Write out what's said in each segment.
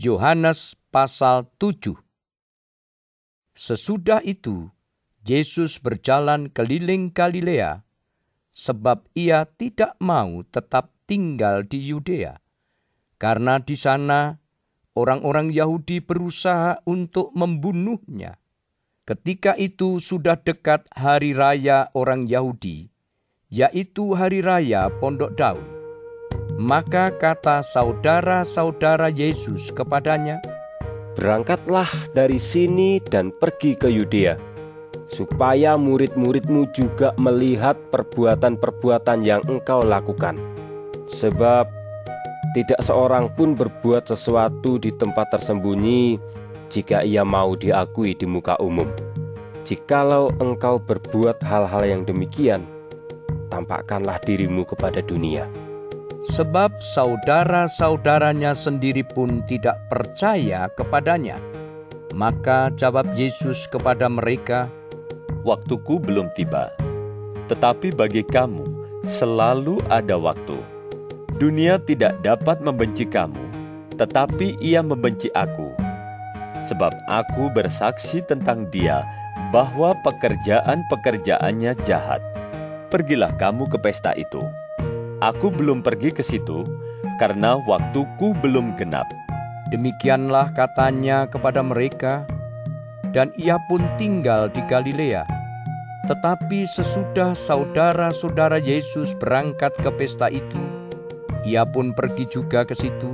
Yohanes pasal 7 Sesudah itu, Yesus berjalan keliling Galilea, sebab ia tidak mau tetap tinggal di Yudea, karena di sana orang-orang Yahudi berusaha untuk membunuhnya. Ketika itu sudah dekat hari raya orang Yahudi, yaitu hari raya Pondok Daun. Maka kata saudara-saudara Yesus kepadanya, Berangkatlah dari sini dan pergi ke Yudea, supaya murid-muridmu juga melihat perbuatan-perbuatan yang engkau lakukan. Sebab tidak seorang pun berbuat sesuatu di tempat tersembunyi jika ia mau diakui di muka umum. Jikalau engkau berbuat hal-hal yang demikian, tampakkanlah dirimu kepada dunia sebab saudara-saudaranya sendiri pun tidak percaya kepadanya. Maka jawab Yesus kepada mereka, Waktuku belum tiba, tetapi bagi kamu selalu ada waktu. Dunia tidak dapat membenci kamu, tetapi ia membenci aku. Sebab aku bersaksi tentang dia bahwa pekerjaan-pekerjaannya jahat. Pergilah kamu ke pesta itu. Aku belum pergi ke situ karena waktuku belum genap. Demikianlah katanya kepada mereka, dan ia pun tinggal di Galilea. Tetapi sesudah saudara-saudara Yesus berangkat ke pesta itu, ia pun pergi juga ke situ,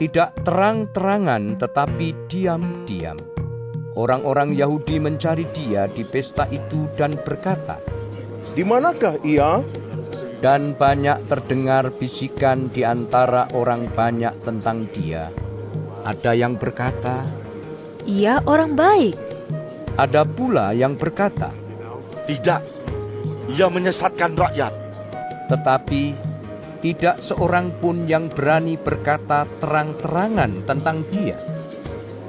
tidak terang-terangan tetapi diam-diam. Orang-orang Yahudi mencari dia di pesta itu dan berkata, "Di manakah ia?" Dan banyak terdengar bisikan di antara orang banyak tentang dia. Ada yang berkata, "Ia orang baik." Ada pula yang berkata, "Tidak, ia menyesatkan rakyat." Tetapi tidak seorang pun yang berani berkata terang-terangan tentang dia,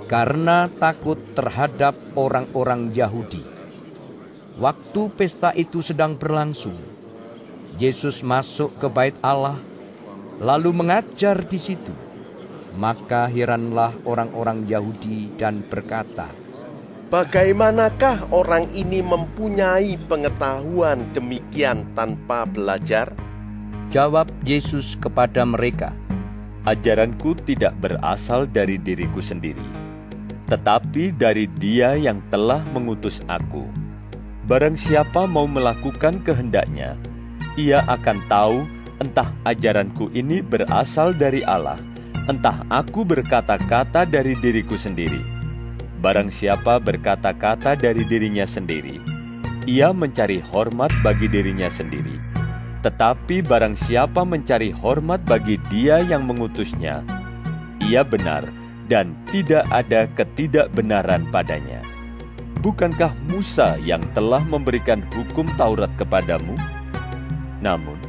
karena takut terhadap orang-orang Yahudi. Waktu pesta itu sedang berlangsung, Yesus masuk ke bait Allah, lalu mengajar di situ. Maka heranlah orang-orang Yahudi dan berkata, Bagaimanakah orang ini mempunyai pengetahuan demikian tanpa belajar? Jawab Yesus kepada mereka, Ajaranku tidak berasal dari diriku sendiri, tetapi dari dia yang telah mengutus aku. Barang siapa mau melakukan kehendaknya, ia akan tahu entah ajaranku ini berasal dari Allah, entah aku berkata-kata dari diriku sendiri. Barang siapa berkata-kata dari dirinya sendiri, ia mencari hormat bagi dirinya sendiri. Tetapi barang siapa mencari hormat bagi dia yang mengutusnya, ia benar dan tidak ada ketidakbenaran padanya. Bukankah Musa yang telah memberikan hukum Taurat kepadamu? Namun,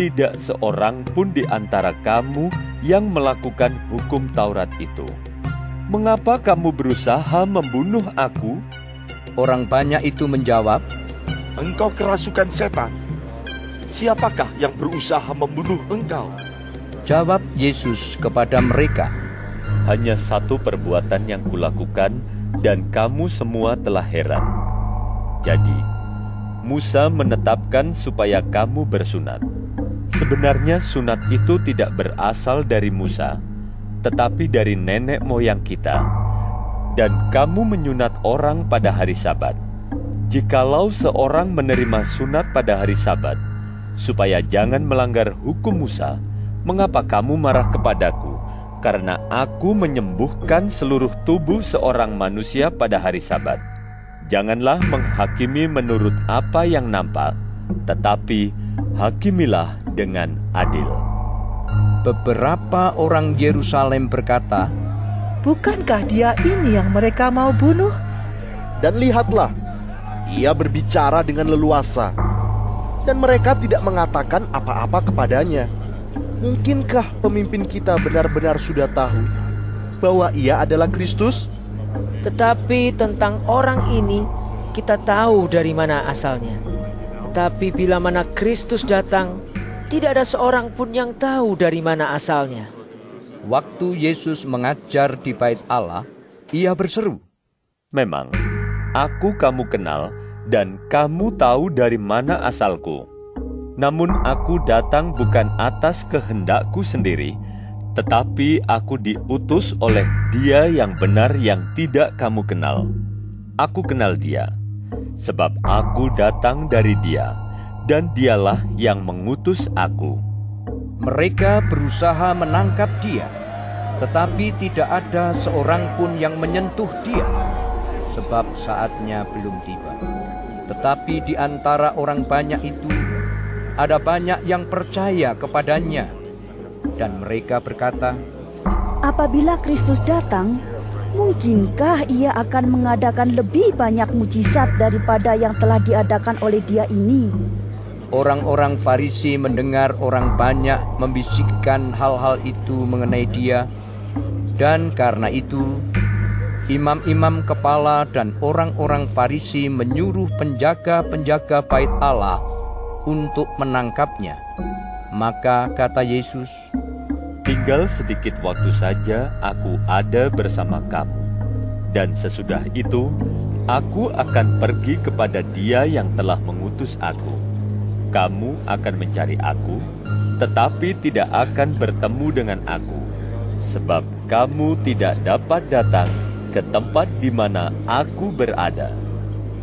tidak seorang pun di antara kamu yang melakukan hukum Taurat itu. Mengapa kamu berusaha membunuh aku? Orang banyak itu menjawab, Engkau kerasukan setan. Siapakah yang berusaha membunuh engkau? Jawab Yesus kepada mereka, Hanya satu perbuatan yang kulakukan dan kamu semua telah heran. Jadi, Musa menetapkan supaya kamu bersunat. Sebenarnya sunat itu tidak berasal dari Musa, tetapi dari nenek moyang kita. Dan kamu menyunat orang pada hari Sabat. Jikalau seorang menerima sunat pada hari Sabat, supaya jangan melanggar hukum Musa, mengapa kamu marah kepadaku? Karena aku menyembuhkan seluruh tubuh seorang manusia pada hari Sabat. Janganlah menghakimi menurut apa yang nampak, tetapi hakimilah dengan adil. Beberapa orang Yerusalem berkata, Bukankah dia ini yang mereka mau bunuh? Dan lihatlah, ia berbicara dengan leluasa, dan mereka tidak mengatakan apa-apa kepadanya. Mungkinkah pemimpin kita benar-benar sudah tahu bahwa ia adalah Kristus? Tetapi tentang orang ini kita tahu dari mana asalnya. Tapi bila mana Kristus datang, tidak ada seorang pun yang tahu dari mana asalnya. Waktu Yesus mengajar di bait Allah, ia berseru, Memang, aku kamu kenal dan kamu tahu dari mana asalku. Namun aku datang bukan atas kehendakku sendiri, tetapi aku diutus oleh dia yang benar yang tidak kamu kenal. Aku kenal dia, sebab aku datang dari dia, dan dialah yang mengutus aku. Mereka berusaha menangkap dia, tetapi tidak ada seorang pun yang menyentuh dia, sebab saatnya belum tiba. Tetapi di antara orang banyak itu, ada banyak yang percaya kepadanya, dan mereka berkata, Apabila Kristus datang, mungkinkah ia akan mengadakan lebih banyak mujizat daripada yang telah diadakan oleh dia ini? Orang-orang Farisi mendengar orang banyak membisikkan hal-hal itu mengenai dia, dan karena itu imam-imam kepala dan orang-orang Farisi menyuruh penjaga-penjaga bait Allah untuk menangkapnya. Maka kata Yesus, Tinggal sedikit waktu saja aku ada bersama kamu. Dan sesudah itu, aku akan pergi kepada dia yang telah mengutus aku. Kamu akan mencari aku, tetapi tidak akan bertemu dengan aku. Sebab kamu tidak dapat datang ke tempat di mana aku berada.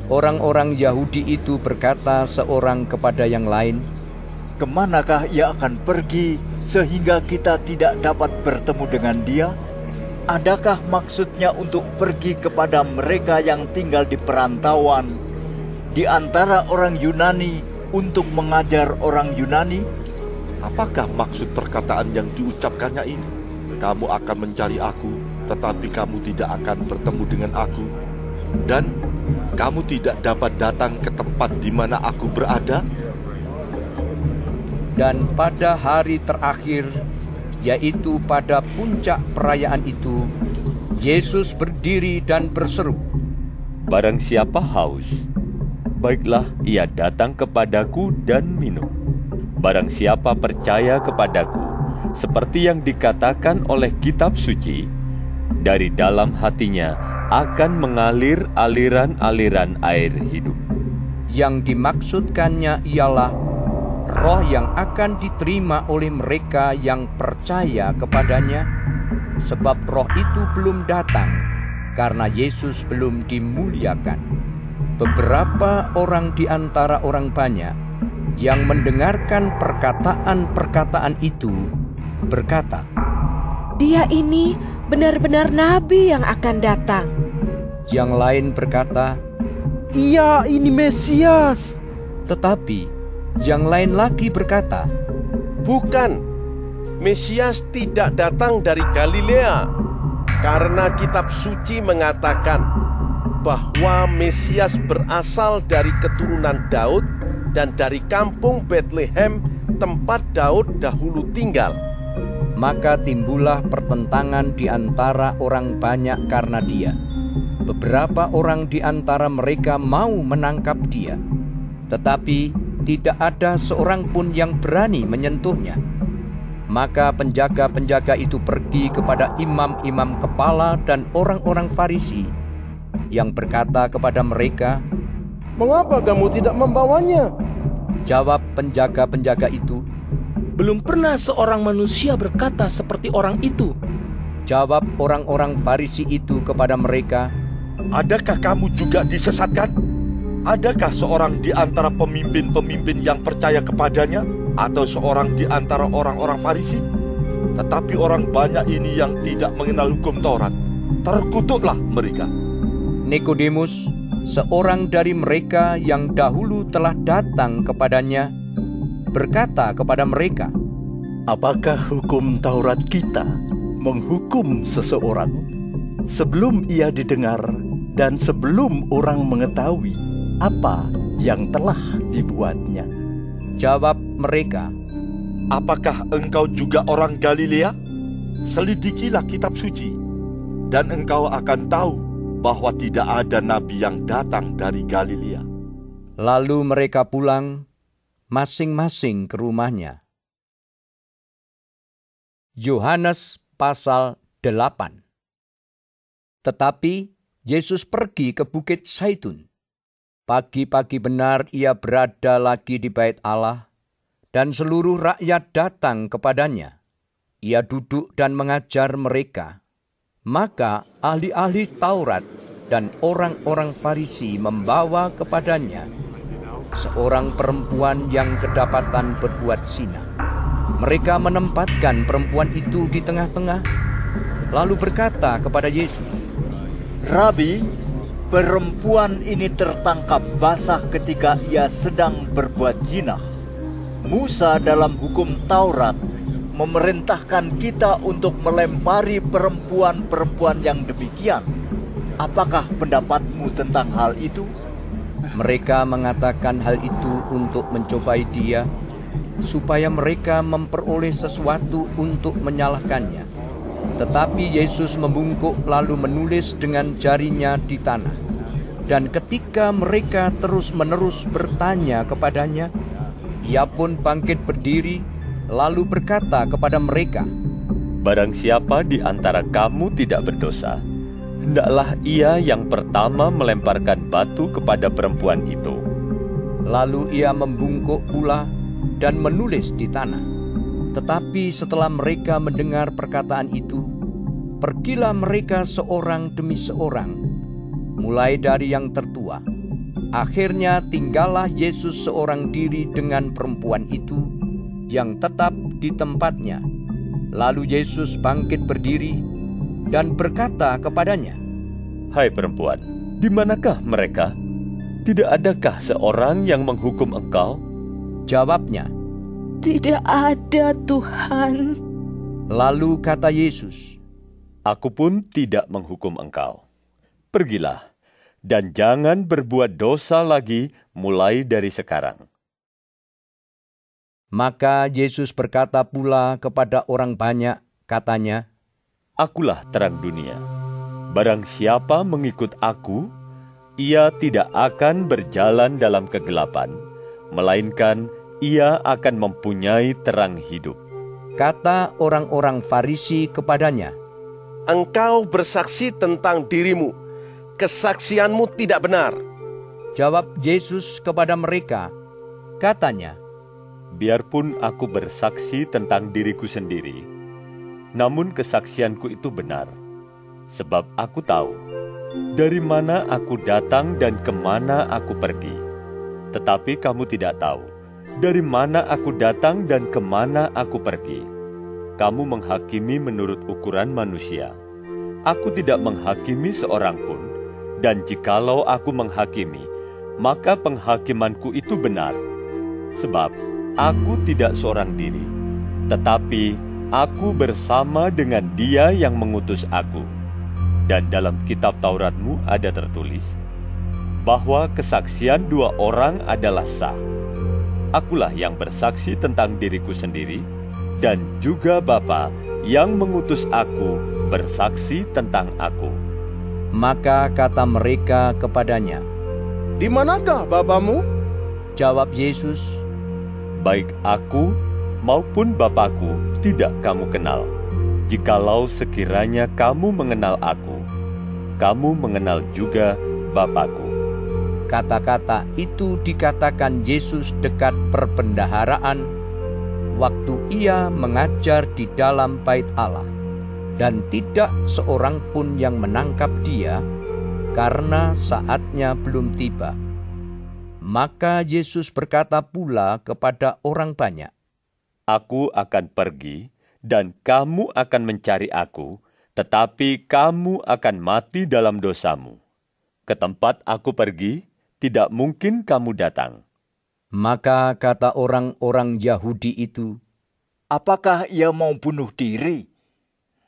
Orang-orang Yahudi itu berkata seorang kepada yang lain, Ke manakah ia akan pergi sehingga kita tidak dapat bertemu dengan dia? Adakah maksudnya untuk pergi kepada mereka yang tinggal di perantauan, di antara orang Yunani untuk mengajar orang Yunani? Apakah maksud perkataan yang diucapkannya ini? Kamu akan mencari aku, tetapi kamu tidak akan bertemu dengan aku. Dan kamu tidak dapat datang ke tempat di mana aku berada? Dan pada hari terakhir, yaitu pada puncak perayaan itu, Yesus berdiri dan berseru, Barang siapa haus, baiklah ia datang kepadaku dan minum. Barang siapa percaya kepadaku, seperti yang dikatakan oleh kitab suci, dari dalam hatinya akan mengalir aliran-aliran air hidup. Yang dimaksudkannya ialah roh yang akan diterima oleh mereka yang percaya kepadanya, sebab roh itu belum datang karena Yesus belum dimuliakan. Beberapa orang di antara orang banyak yang mendengarkan perkataan-perkataan itu berkata, Dia ini benar-benar nabi yang akan datang. Yang lain berkata, Ia ini Mesias. Tetapi yang lain lagi berkata, Bukan, Mesias tidak datang dari Galilea, karena kitab suci mengatakan bahwa Mesias berasal dari keturunan Daud dan dari kampung Bethlehem tempat Daud dahulu tinggal. Maka timbullah pertentangan di antara orang banyak karena dia. Beberapa orang di antara mereka mau menangkap dia, tetapi tidak ada seorang pun yang berani menyentuhnya. Maka penjaga-penjaga itu pergi kepada imam-imam kepala dan orang-orang Farisi yang berkata kepada mereka, "Mengapa kamu tidak membawanya?" Jawab penjaga-penjaga itu, "Belum pernah seorang manusia berkata seperti orang itu." Jawab orang-orang Farisi itu kepada mereka, "Adakah kamu juga disesatkan? Adakah seorang di antara pemimpin-pemimpin yang percaya kepadanya atau seorang di antara orang-orang Farisi? Tetapi orang banyak ini yang tidak mengenal hukum Taurat, terkutuklah mereka." Nikodemus, seorang dari mereka yang dahulu telah datang kepadanya, berkata kepada mereka, "Apakah hukum Taurat kita menghukum seseorang sebelum ia didengar dan sebelum orang mengetahui apa yang telah dibuatnya?" Jawab mereka, "Apakah engkau juga orang Galilea? Selidikilah kitab suci, dan engkau akan tahu bahwa tidak ada nabi yang datang dari Galilea." Lalu mereka pulang masing-masing ke rumahnya. Yohanes pasal 8. Tetapi Yesus pergi ke Bukit Saitun. Pagi-pagi benar ia berada lagi di bait Allah, dan seluruh rakyat datang kepadanya. Ia duduk dan mengajar mereka. Maka ahli-ahli Taurat dan orang-orang Farisi membawa kepadanya seorang perempuan yang kedapatan berbuat zina. Mereka menempatkan perempuan itu di tengah-tengah, lalu berkata kepada Yesus, Rabi, perempuan ini tertangkap basah ketika ia sedang berbuat zina. Musa dalam hukum Taurat memerintahkan kita untuk melempari perempuan-perempuan yang demikian. Apakah pendapatmu tentang hal itu? Mereka mengatakan hal itu untuk mencobai dia, supaya mereka memperoleh sesuatu untuk menyalahkannya. Tetapi Yesus membungkuk lalu menulis dengan jarinya di tanah. Dan ketika mereka terus-menerus bertanya kepadanya, ia pun bangkit berdiri lalu berkata kepada mereka, Barang siapa di antara kamu tidak berdosa, hendaklah ia yang pertama melemparkan batu kepada perempuan itu. Lalu ia membungkuk pula dan menulis di tanah. Tetapi setelah mereka mendengar perkataan itu, pergilah mereka seorang demi seorang, mulai dari yang tertua. Akhirnya tinggallah Yesus seorang diri dengan perempuan itu yang tetap di tempatnya. Lalu Yesus bangkit berdiri dan berkata kepadanya, Hai perempuan, di manakah mereka? Tidak adakah seorang yang menghukum engkau? Jawabnya, Tidak ada Tuhan. Lalu kata Yesus, Aku pun tidak menghukum engkau. Pergilah, dan jangan berbuat dosa lagi mulai dari sekarang. Maka Yesus berkata pula kepada orang banyak, katanya, Akulah terang dunia. Barang siapa mengikut aku, ia tidak akan berjalan dalam kegelapan, melainkan ia akan mempunyai terang hidup. Kata orang-orang Farisi kepadanya, Engkau bersaksi tentang dirimu, kesaksianmu tidak benar. Jawab Yesus kepada mereka, katanya, Biarpun aku bersaksi tentang diriku sendiri, namun kesaksianku itu benar, sebab aku tahu dari mana aku datang dan ke mana aku pergi. Tetapi kamu tidak tahu dari mana aku datang dan ke mana aku pergi. Kamu menghakimi menurut ukuran manusia. Aku tidak menghakimi seorang pun, dan jikalau aku menghakimi, maka penghakimanku itu benar. Sebab aku tidak seorang diri, tetapi aku bersama dengan dia yang mengutus aku. Dan dalam kitab Tauratmu ada tertulis, bahwa kesaksian dua orang adalah sah. Akulah yang bersaksi tentang diriku sendiri, dan juga Bapa yang mengutus aku bersaksi tentang aku. Maka kata mereka kepadanya, Di manakah Bapamu? Jawab Yesus, baik aku maupun Bapakku tidak kamu kenal. Jikalau sekiranya kamu mengenal aku, kamu mengenal juga Bapakku. Kata-kata itu dikatakan Yesus dekat perbendaharaan waktu ia mengajar di dalam bait Allah. Dan tidak seorang pun yang menangkap dia karena saatnya belum tiba. Maka Yesus berkata pula kepada orang banyak, Aku akan pergi, dan kamu akan mencari aku, tetapi kamu akan mati dalam dosamu. Ke tempat aku pergi, tidak mungkin kamu datang. Maka kata orang-orang Yahudi itu, Apakah ia mau bunuh diri?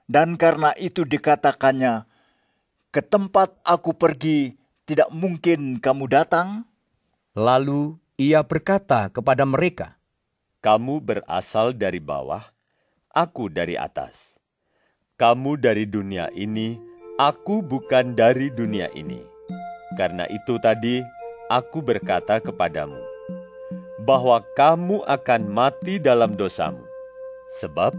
Dan karena itu dikatakannya, ke tempat aku pergi, tidak mungkin kamu datang? Lalu ia berkata kepada mereka, Kamu berasal dari bawah, aku dari atas. Kamu dari dunia ini, aku bukan dari dunia ini. Karena itu tadi aku berkata kepadamu, bahwa kamu akan mati dalam dosamu. Sebab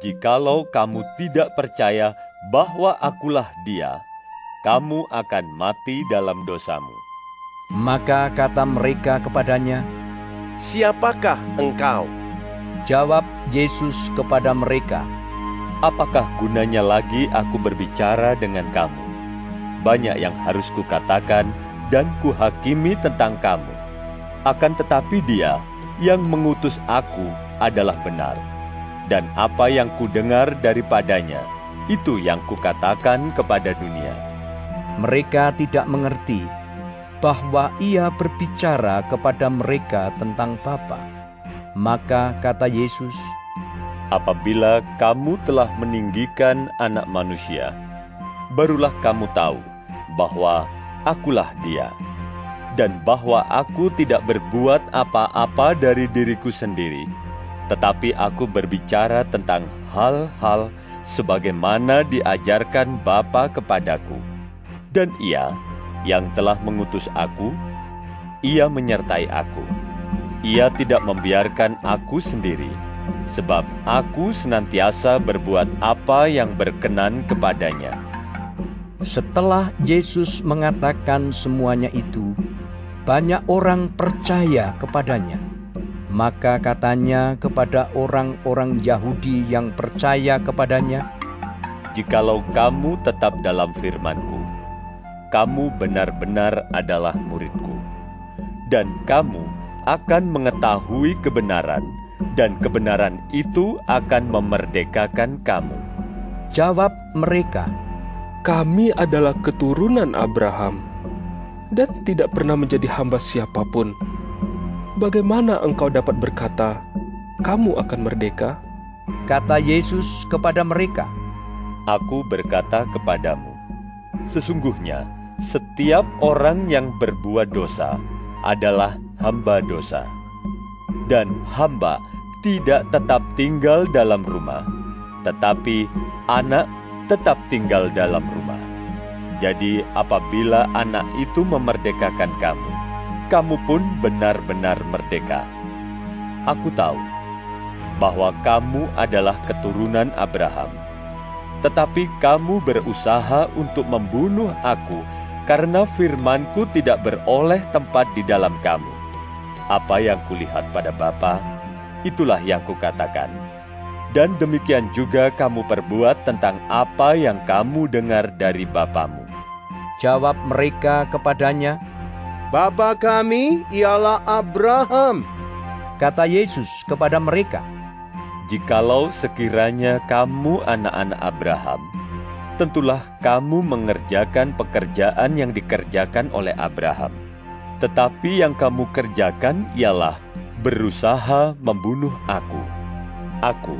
jikalau kamu tidak percaya bahwa akulah dia, kamu akan mati dalam dosamu. Maka kata mereka kepadanya, Siapakah engkau? Jawab Yesus kepada mereka, Apakah gunanya lagi aku berbicara dengan kamu? Banyak yang harus kukatakan dan kuhakimi tentang kamu. Akan tetapi dia yang mengutus aku adalah benar. Dan apa yang kudengar daripadanya, itu yang kukatakan kepada dunia. Mereka tidak mengerti bahwa ia berbicara kepada mereka tentang Bapa. Maka kata Yesus, Apabila kamu telah meninggikan anak manusia, barulah kamu tahu bahwa akulah dia, dan bahwa aku tidak berbuat apa-apa dari diriku sendiri, tetapi aku berbicara tentang hal-hal sebagaimana diajarkan Bapa kepadaku. Dan ia yang telah mengutus aku, ia menyertai aku. Ia tidak membiarkan aku sendiri, sebab aku senantiasa berbuat apa yang berkenan kepadanya. Setelah Yesus mengatakan semuanya itu, banyak orang percaya kepadanya. Maka katanya kepada orang-orang Yahudi yang percaya kepadanya, Jikalau kamu tetap dalam firmanku, kamu benar-benar adalah muridku. Dan kamu akan mengetahui kebenaran, dan kebenaran itu akan memerdekakan kamu. Jawab mereka, Kami adalah keturunan Abraham dan tidak pernah menjadi hamba siapa pun. Bagaimana engkau dapat berkata, kamu akan merdeka? Kata Yesus kepada mereka, Aku berkata kepadamu, sesungguhnya setiap orang yang berbuat dosa adalah hamba dosa. Dan hamba tidak tetap tinggal dalam rumah, tetapi anak tetap tinggal dalam rumah. Jadi apabila anak itu memerdekakan kamu, kamu pun benar-benar merdeka. Aku tahu bahwa kamu adalah keturunan Abraham, tetapi kamu berusaha untuk membunuh aku karena firmanku tidak beroleh tempat di dalam kamu. Apa yang kulihat pada Bapa, itulah yang kukatakan. Dan demikian juga kamu perbuat tentang apa yang kamu dengar dari bapamu. Jawab mereka kepadanya, Bapa kami ialah Abraham. Kata Yesus kepada mereka, Jikalau sekiranya kamu anak-anak Abraham, tentulah kamu mengerjakan pekerjaan yang dikerjakan oleh Abraham. Tetapi yang kamu kerjakan ialah berusaha membunuh aku. Aku,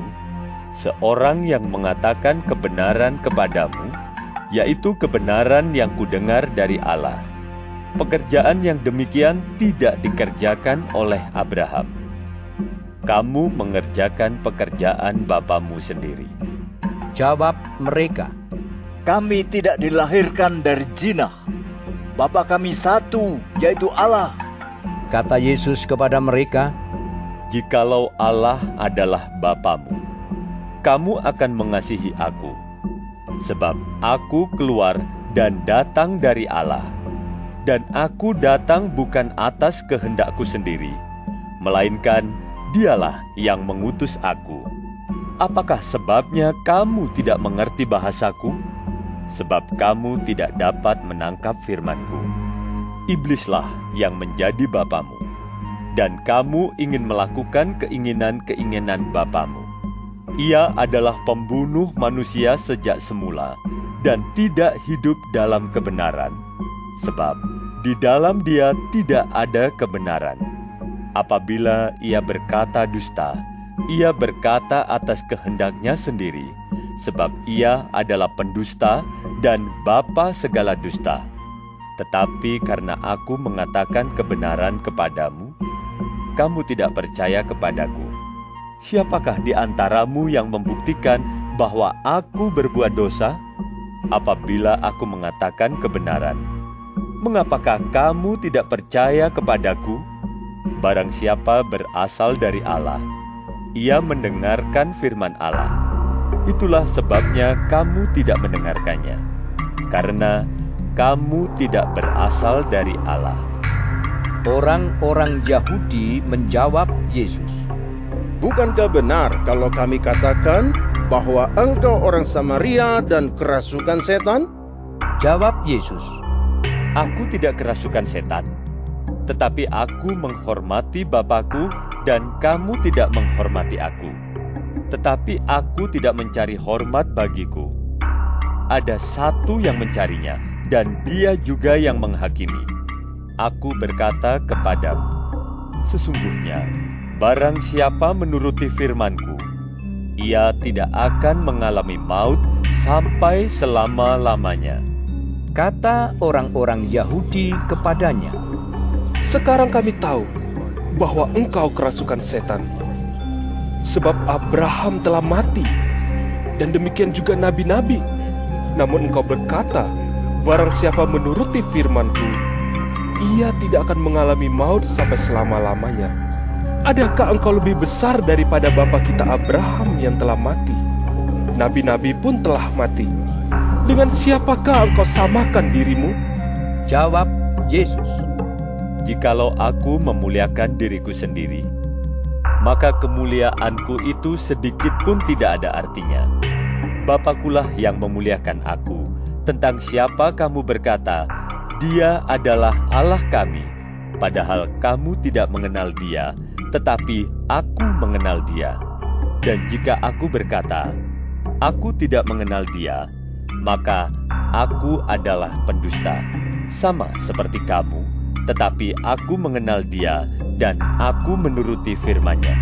seorang yang mengatakan kebenaran kepadamu, yaitu kebenaran yang kudengar dari Allah. Pekerjaan yang demikian tidak dikerjakan oleh Abraham. Kamu mengerjakan pekerjaan bapamu sendiri. Jawab mereka, Kami tidak dilahirkan dari jinah. Bapa kami satu, yaitu Allah. Kata Yesus kepada mereka, Jikalau Allah adalah Bapamu, kamu akan mengasihi aku, sebab aku keluar dan datang dari Allah, dan aku datang bukan atas kehendakku sendiri, melainkan Dialah yang mengutus aku. Apakah sebabnya kamu tidak mengerti bahasaku? Sebab kamu tidak dapat menangkap firmanku. Iblislah yang menjadi bapamu, dan kamu ingin melakukan keinginan-keinginan bapamu. Ia adalah pembunuh manusia sejak semula dan tidak hidup dalam kebenaran, sebab di dalam dia tidak ada kebenaran. Apabila ia berkata dusta, ia berkata atas kehendaknya sendiri, sebab ia adalah pendusta dan bapa segala dusta. Tetapi karena aku mengatakan kebenaran kepadamu, kamu tidak percaya kepadaku. Siapakah di antaramu yang membuktikan bahwa aku berbuat dosa? Apabila aku mengatakan kebenaran, mengapakah kamu tidak percaya kepadaku? Barang siapa berasal dari Allah, ia mendengarkan firman Allah. Itulah sebabnya kamu tidak mendengarkannya, karena kamu tidak berasal dari Allah. Orang-orang Yahudi menjawab Yesus, Bukankah benar kalau kami katakan bahwa engkau orang Samaria dan kerasukan setan? Jawab Yesus, Aku tidak kerasukan setan, tetapi aku menghormati Bapakku dan kamu tidak menghormati aku. Tetapi aku tidak mencari hormat bagiku. Ada satu yang mencarinya, dan dia juga yang menghakimi. Aku berkata kepadamu, sesungguhnya barang siapa menuruti firmanku, ia tidak akan mengalami maut sampai selama-lamanya. Kata orang-orang Yahudi kepadanya, Sekarang kami tahu bahwa engkau kerasukan setan. Sebab Abraham telah mati, dan demikian juga nabi-nabi. Namun engkau berkata, barang siapa menuruti firmanku, ia tidak akan mengalami maut sampai selama-lamanya. Adakah engkau lebih besar daripada bapa kita Abraham yang telah mati? Nabi-nabi pun telah mati. Dengan siapakah engkau samakan dirimu? Jawab Yesus, Jikalau aku memuliakan diriku sendiri, maka kemuliaanku itu sedikit pun tidak ada artinya. Bapakulah yang memuliakan aku. Tentang siapa kamu berkata, dia adalah Allah kami, padahal kamu tidak mengenal dia, tetapi aku mengenal dia. Dan jika aku berkata, aku tidak mengenal dia, maka aku adalah pendusta, sama seperti kamu, tetapi aku mengenal dia dan aku menuruti firman-Nya.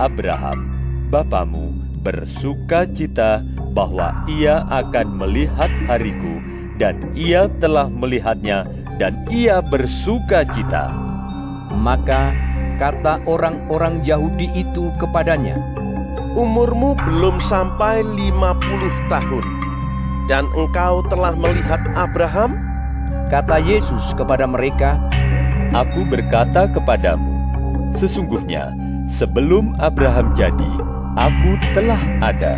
Abraham, bapamu, bersuka cita bahwa ia akan melihat hariku, dan ia telah melihatnya, dan ia bersuka cita. maka kata orang-orang Yahudi itu kepadanya, Umurmu belum sampai 50 tahun, dan engkau telah melihat Abraham? Kata Yesus kepada mereka, Aku berkata kepadamu, sesungguhnya sebelum Abraham jadi, aku telah ada.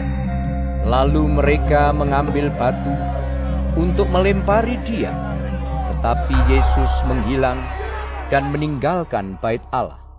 Lalu mereka mengambil batu untuk melempari dia. Tetapi Yesus menghilang dan meninggalkan bait Allah.